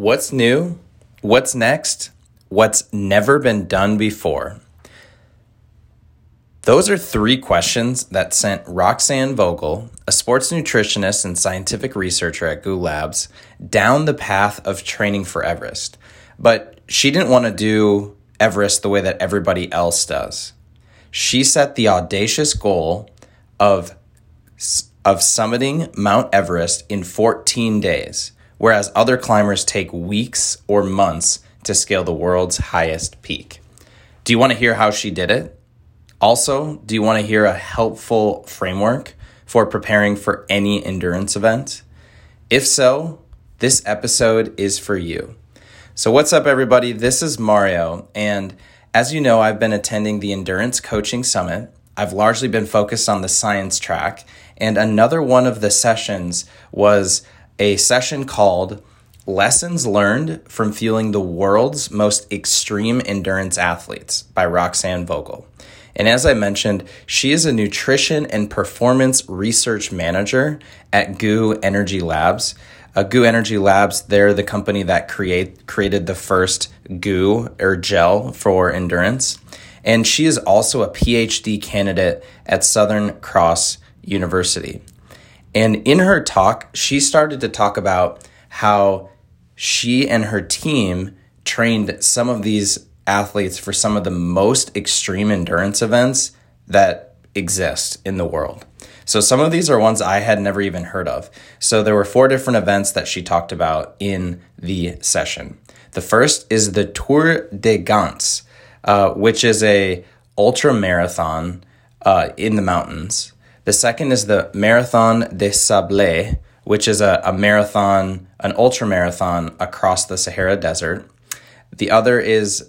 What's new? What's next? What's never been done before? Those are three questions that sent Roxanne Vogel, a sports nutritionist and scientific researcher at GU Labs, down the path of training for Everest. But she didn't want to do Everest the way that everybody else does. She set the audacious goal of, of summiting Mount Everest in 14 days, whereas other climbers take weeks or months to scale the world's highest peak. Do you want to hear how she did it? Also, do you want to hear a helpful framework for preparing for any endurance event? If so, this episode is for you. So, what's up, everybody? This is Mario, and as you know, I've been attending the Endurance Coaching Summit. I've largely been focused on the science track, and another one of the sessions was a session called Lessons Learned from Fueling the World's Most Extreme Endurance Athletes by Roxanne Vogel. And as I mentioned, she is a nutrition and performance research manager at GU Energy Labs. Uh, GU Energy Labs, they're the company that create created the first goo or gel for endurance. And she is also a PhD candidate at Southern Cross University. And in her talk, she started to talk about how she and her team trained some of these athletes for some of the most extreme endurance events that exist in the world. So some of these are ones I had never even heard of. So there were four different events that she talked about in the session. The first is the Tor des Géants, uh, which is a ultra marathon uh, in the mountains. The second is the Marathon des Sables, which is a, a marathon, an ultra marathon across the Sahara Desert. The other is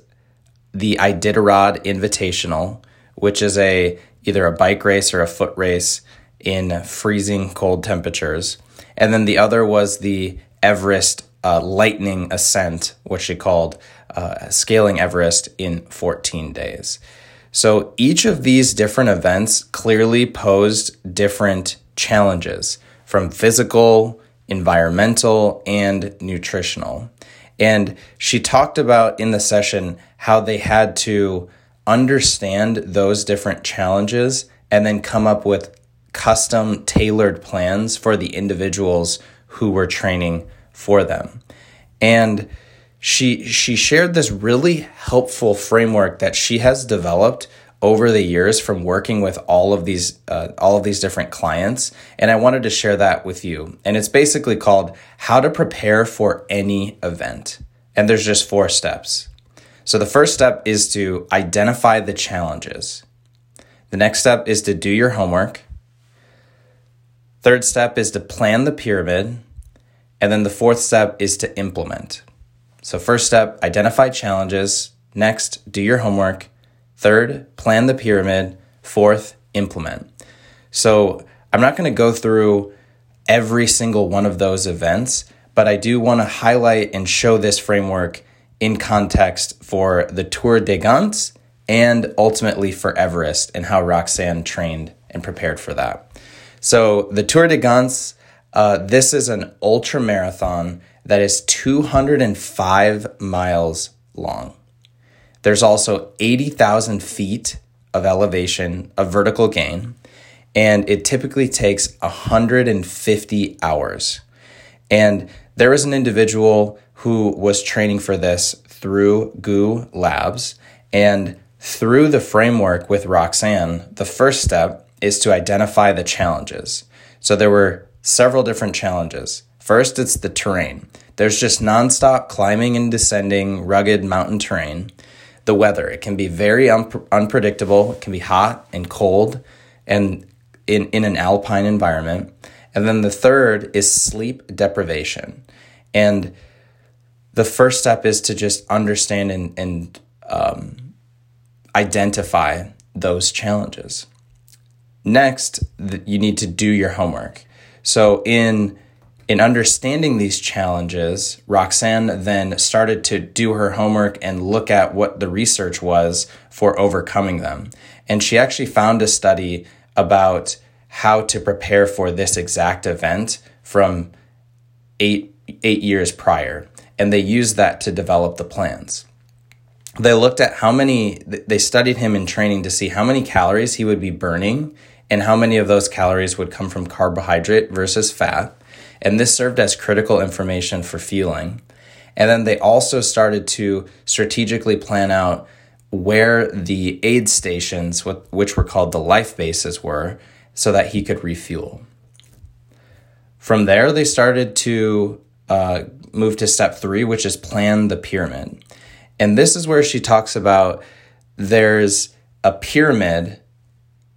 the Iditarod Invitational, which is a either a bike race or a foot race in freezing cold temperatures. And then the other was the Everest uh, Lightning Ascent, which she called uh, scaling Everest in 14 days. So each of these different events clearly posed different challenges from physical, environmental, and nutritional. And she talked about in the session how they had to understand those different challenges and then come up with custom tailored plans for the individuals who were training for them. And she she shared this really helpful framework that she has developed over the years from working with all of these uh, all of these different clients. And i wanted to share that with you. And it's basically called how to prepare for any event. And there's just four steps. So the first step is to identify the challenges. The next step is to do your homework. Third step is to plan the pyramid. And then the fourth step is to implement so first step identify challenges next do your homework Third, plan the pyramid. Fourth, implement. So I'm not going to go through every single one of those events, but I do want to highlight and show this framework in context for the Tor des Géants and ultimately for Everest and how Roxanne trained and prepared for that. So the Tor des Géants, uh, this is an ultra marathon that is 205 miles long. There's also 80,000 feet of elevation of vertical gain, and it typically takes 150 hours. And there was an individual who was training for this through GU Labs, and through the framework with Roxanne, the first step is to identify the challenges. So there were several different challenges. First, it's the terrain. There's just nonstop climbing and descending rugged mountain terrain the weather. It can be very un- unpredictable. It can be hot and cold and in, in an alpine environment. And then the third is sleep deprivation. And the first step is to just understand and, and um, identify those challenges. Next, you need to do your homework. So, in in understanding these challenges, Roxanne then started to do her homework and look at what the research was for overcoming them. And she actually found a study about how to prepare for this exact event from eight, eight years prior. and they used that to develop the plans. They looked at how many, they studied him in training to see how many calories he would be burning and how many of those calories would come from carbohydrate versus fat. And this served as critical information for fueling. And then they also started to strategically plan out where the aid stations, which were called the life bases, were, so that he could refuel. From there, they started to uh, move to step three, which is plan the pyramid. And this is where she talks about there's a pyramid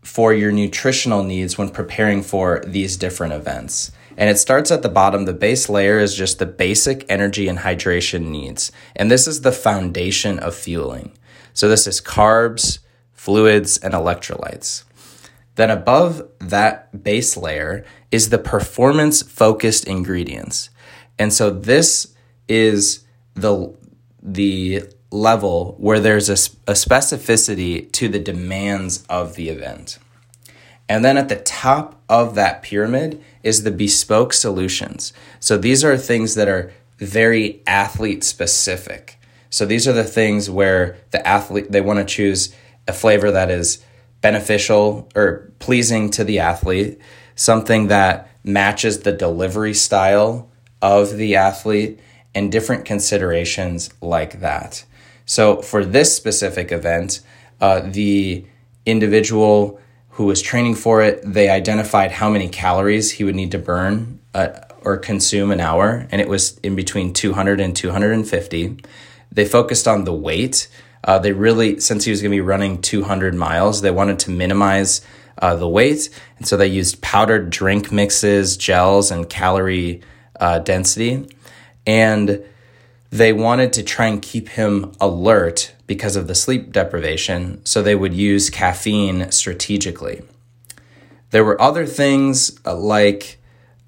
for your nutritional needs when preparing for these different events. And it starts at the bottom. The base layer is just the basic energy and hydration needs. And this is the foundation of fueling. So this is carbs, fluids, and electrolytes. Then above that base layer is the performance focused ingredients. And so this is the the level where there's a, a specificity to the demands of the event. And then at the top of that pyramid is the bespoke solutions. So these are things that are very athlete specific. So these are the things where the athlete they want to choose a flavor that is beneficial or pleasing to the athlete, something that matches the delivery style of the athlete and different considerations like that. So for this specific event, uh, the individual who was training for it, they identified how many calories he would need to burn uh, or consume an hour, and it was in between 200 and 250. They focused on the weight. Uh, they really, since he was going to be running 200 miles, they wanted to minimize uh, the weight, and so they used powdered drink mixes, gels, and calorie uh, density. And they wanted to try and keep him alert because of the sleep deprivation, so they would use caffeine strategically. There were other things uh, like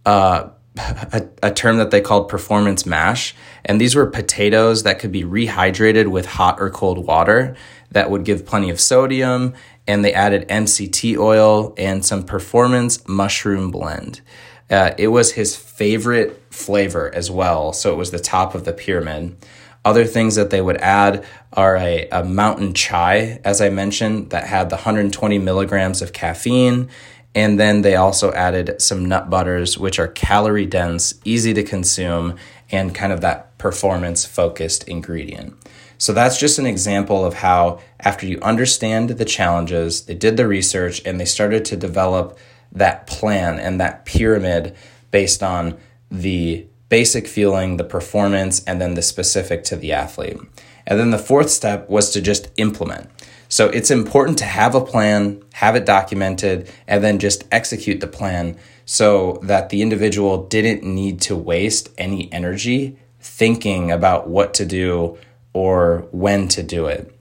uh, a, a, term that they called performance mash, and these were potatoes that could be rehydrated with hot or cold water that would give plenty of sodium, and they added MCT oil and some performance mushroom blend. Uh, it was his favorite flavor as well, so it was the top of the pyramid. Other things that they would add are a, a mountain chai, as I mentioned, that had the 120 milligrams of caffeine. And then they also added some nut butters, which are calorie dense, easy to consume, and kind of that performance focused ingredient. So that's just an example of how, after you understand the challenges, they did the research and they started to develop that plan and that pyramid based on the basic feeling, the performance, and then the specific to the athlete. And then the fourth step was to just implement. So it's important to have a plan, have it documented, and then just execute the plan so that the individual didn't need to waste any energy thinking about what to do or when to do it.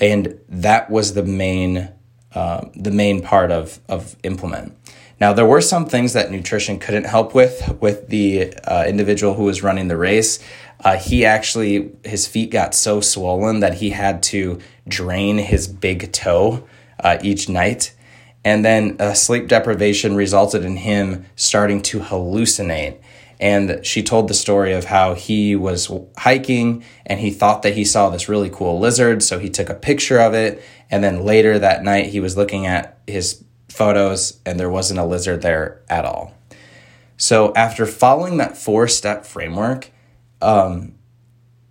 And that was the main uh, the main part of of implement. Now, there were some things that nutrition couldn't help with with the uh, individual who was running the race. Uh, he actually his feet got so swollen that he had to drain his big toe uh, each night, and then sleep deprivation resulted in him starting to hallucinate. And she told the story of how he was hiking and he thought that he saw this really cool lizard, so he took a picture of it. And then later that night, he was looking at his photos and there wasn't a lizard there at all. So after following that four step framework, um,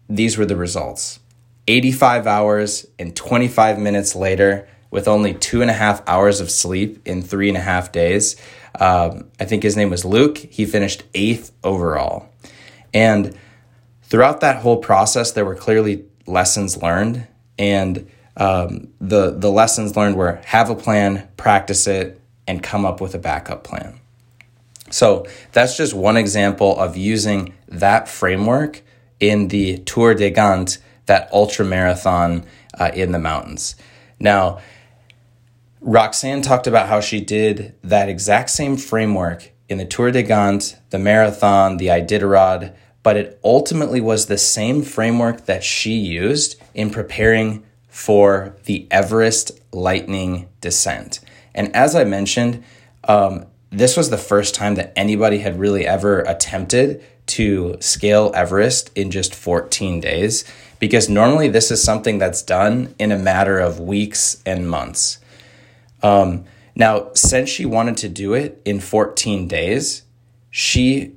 these were the results 85 hours and 25 minutes later, with only two and a half hours of sleep in three and a half days. Um, I think his name was Luke. He finished eighth overall. And throughout that whole process, there were clearly lessons learned. And um, the the lessons learned were have a plan, practice it, and come up with a backup plan. So that's just one example of using that framework in the Tor des Géants, that ultra marathon uh, in the mountains. Now, Roxanne talked about how she did that exact same framework in the Tor des Géants, the marathon, the Iditarod, but it ultimately was the same framework that she used in preparing for the Everest Lightning Descent. And as I mentioned, um, this was the first time that anybody had really ever attempted to scale Everest in just 14 days because normally this is something that's done in a matter of weeks and months. Um, now, since she wanted to do it in 14 days, she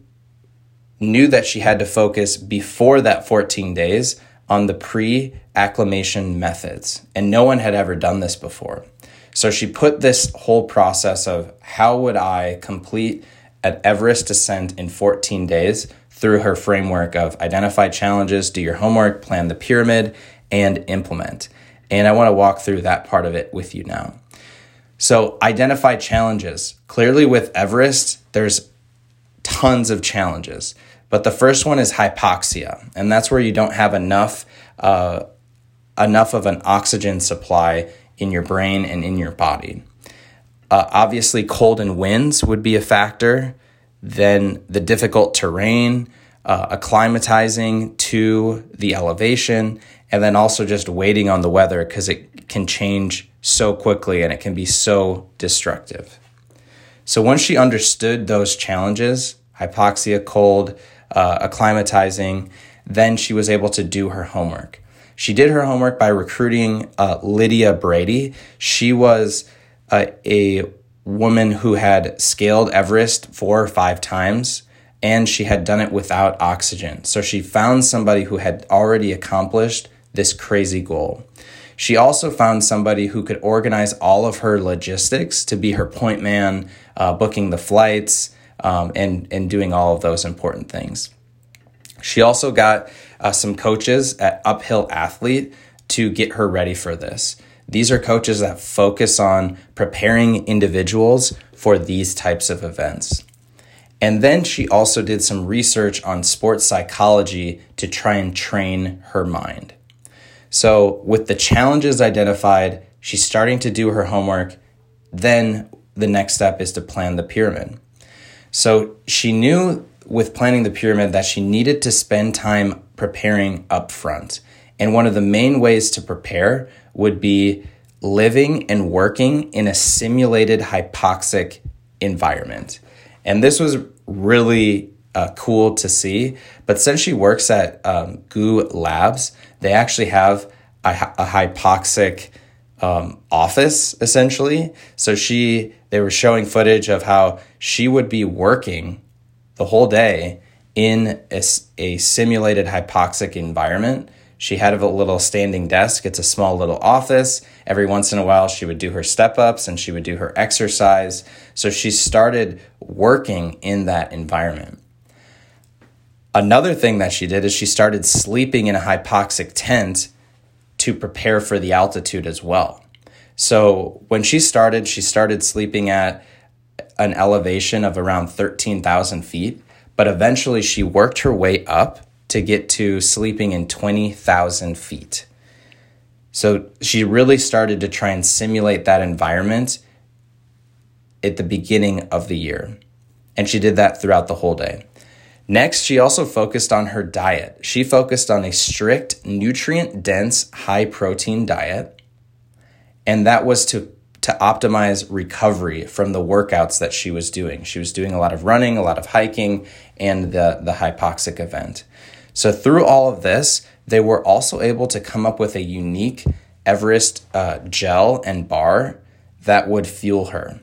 knew that she had to focus before that 14 days on the pre acclimation methods. And no one had ever done this before. So she put this whole process of how would I complete an Everest ascent in 14 days through her framework of identify challenges, do your homework, plan the pyramid, and implement. And I want to walk through that part of it with you now. So, identify challenges. Clearly, with Everest, there's tons of challenges. But the first one is hypoxia, and that's where you don't have enough uh, enough of an oxygen supply in your brain and in your body. Uh, obviously, cold and winds would be a factor. Then the difficult terrain, uh, acclimatizing to the elevation, and then also just waiting on the weather because it can change so quickly and it can be so destructive. So once she understood those challenges, hypoxia, cold, uh, acclimatizing, then she was able to do her homework. She did her homework by recruiting uh, Lydia Bradey. She was uh, a woman who had scaled Everest four or five times and she had done it without oxygen. So she found somebody who had already accomplished this crazy goal. She also found somebody who could organize all of her logistics to be her point man, uh, booking the flights, um, and, and doing all of those important things. She also got uh, some coaches at Uphill Athlete to get her ready for this. These are coaches that focus on preparing individuals for these types of events. And then she also did some research on sports psychology to try and train her mind. So, with the challenges identified, she's starting to do her homework. Then the next step is to plan the pyramid. So, she knew with planning the pyramid that she needed to spend time preparing up front. And one of the main ways to prepare would be living and working in a simulated hypoxic environment. And this was really uh, cool to see. But since she works at um, GU Labs, they actually have a, a hypoxic um, office essentially. So she, they were showing footage of how she would be working the whole day in a, a simulated hypoxic environment. She had a little standing desk. It's a small little office. Every once in a while, she would do her step ups and she would do her exercise. So she started working in that environment. Another thing that she did is she started sleeping in a hypoxic tent to prepare for the altitude as well. So when she started, she started sleeping at an elevation of around 13,000 feet, but eventually she worked her way up to get to sleeping in 20,000 feet. So she really started to try and simulate that environment at the beginning of the year. And she did that throughout the whole day. Next, she also focused on her diet. She focused on a strict, nutrient dense, high protein diet. And that was to to optimize recovery from the workouts that she was doing. She was doing a lot of running, a lot of hiking, and the, the hypoxic event. So, through all of this, they were also able to come up with a unique Everest uh, gel and bar that would fuel her.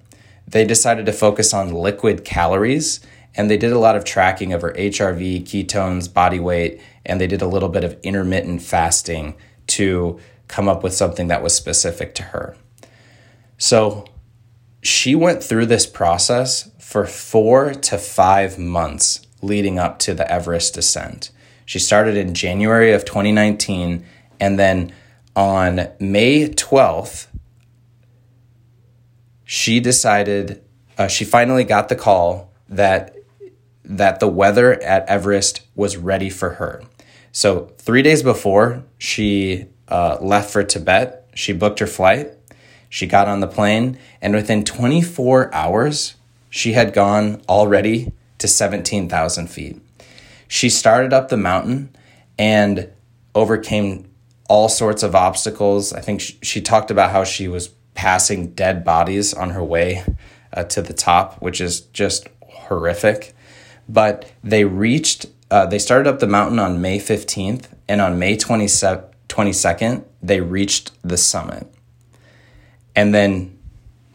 They decided to focus on liquid calories and they did a lot of tracking of her HRV, ketones, body weight, and they did a little bit of intermittent fasting to come up with something that was specific to her. So she went through this process for four to five months leading up to the Everest descent. She started in January of 2019, and then on May 12th, she decided, uh, she finally got the call that that the weather at Everest was ready for her. So three days before she uh, left for Tibet, she booked her flight she got on the plane, and within 24 hours, she had gone already to 17,000 feet. She started up the mountain and overcame all sorts of obstacles. I think she, she talked about how she was passing dead bodies on her way uh, to the top, which is just horrific. But they reached uh, they started up the mountain on May 15th, and on May 22nd, they reached the summit. And then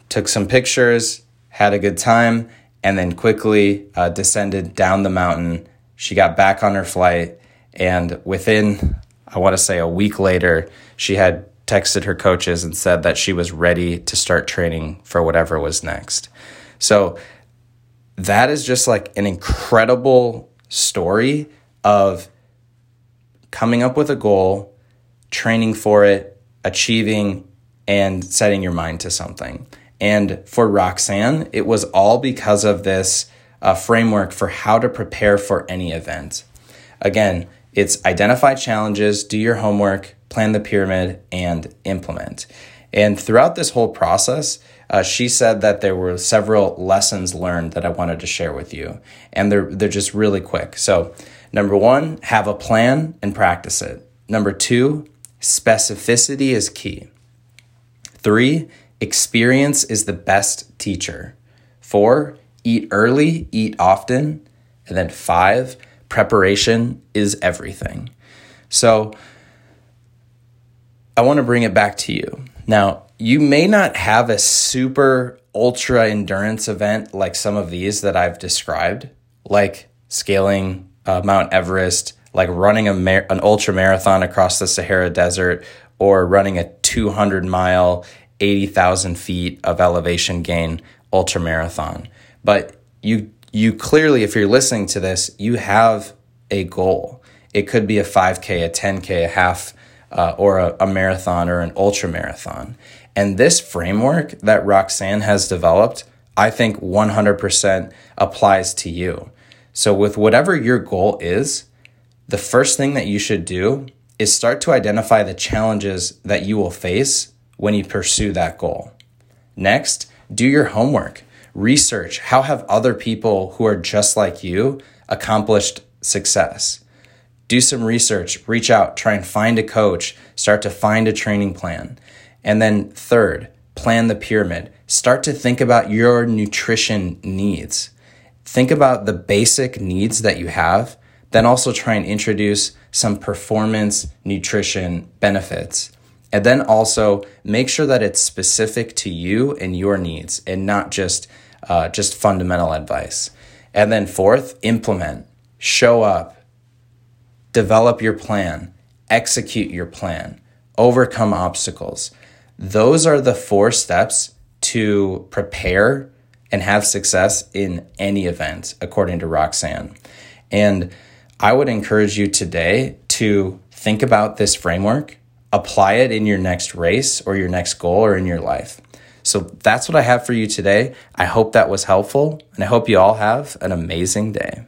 took some pictures, had a good time, and then quickly uh, descended down the mountain. She got back on her flight, and within, I want to say, a week later, she had texted her coaches and said that she was ready to start training for whatever was next. So that is just like an incredible story of coming up with a goal, training for it, achieving, and setting your mind to something. And for Roxanne, it was all because of this uh, framework for how to prepare for any event. Again, it's identify challenges, do your homework, plan the pyramid, and implement. And throughout this whole process, uh, she said that there were several lessons learned that I wanted to share with you, and they're they're just really quick. So, number one, have a plan and practice it. Number two, specificity is key. Three, experience is the best teacher. Four, eat early, eat often, and then five, preparation is everything. So, I want to bring it back to you. Now, you may not have a super ultra endurance event like some of these that I've described, like scaling uh, Mount Everest, like running a mar- an ultra marathon across the Sahara Desert, or running a 200 mile, 80,000 feet of elevation gain ultra marathon. But you you clearly, if you're listening to this, you have a goal. It could be a 5K, a 10K, a half, uh, or a, a marathon or an ultra marathon. And this framework that Roxanne has developed, I think 100% applies to you. So, with whatever your goal is, the first thing that you should do is start to identify the challenges that you will face when you pursue that goal. Next, do your homework. Research how have other people who are just like you accomplished success. Do some research, reach out, try and find a coach, start to find a training plan. And then, third, plan the pyramid. Start to think about your nutrition needs. Think about the basic needs that you have, then also try and introduce some performance nutrition benefits. And then also make sure that it's specific to you and your needs and not just uh, just fundamental advice. And then fourth, implement, show up, develop your plan, execute your plan, overcome obstacles. Those are the four steps to prepare and have success in any event, according to Roxanne. And I would encourage you today to think about this framework, apply it in your next race or your next goal or in your life. So that's what I have for you today. I hope that was helpful, and I hope you all have an amazing day.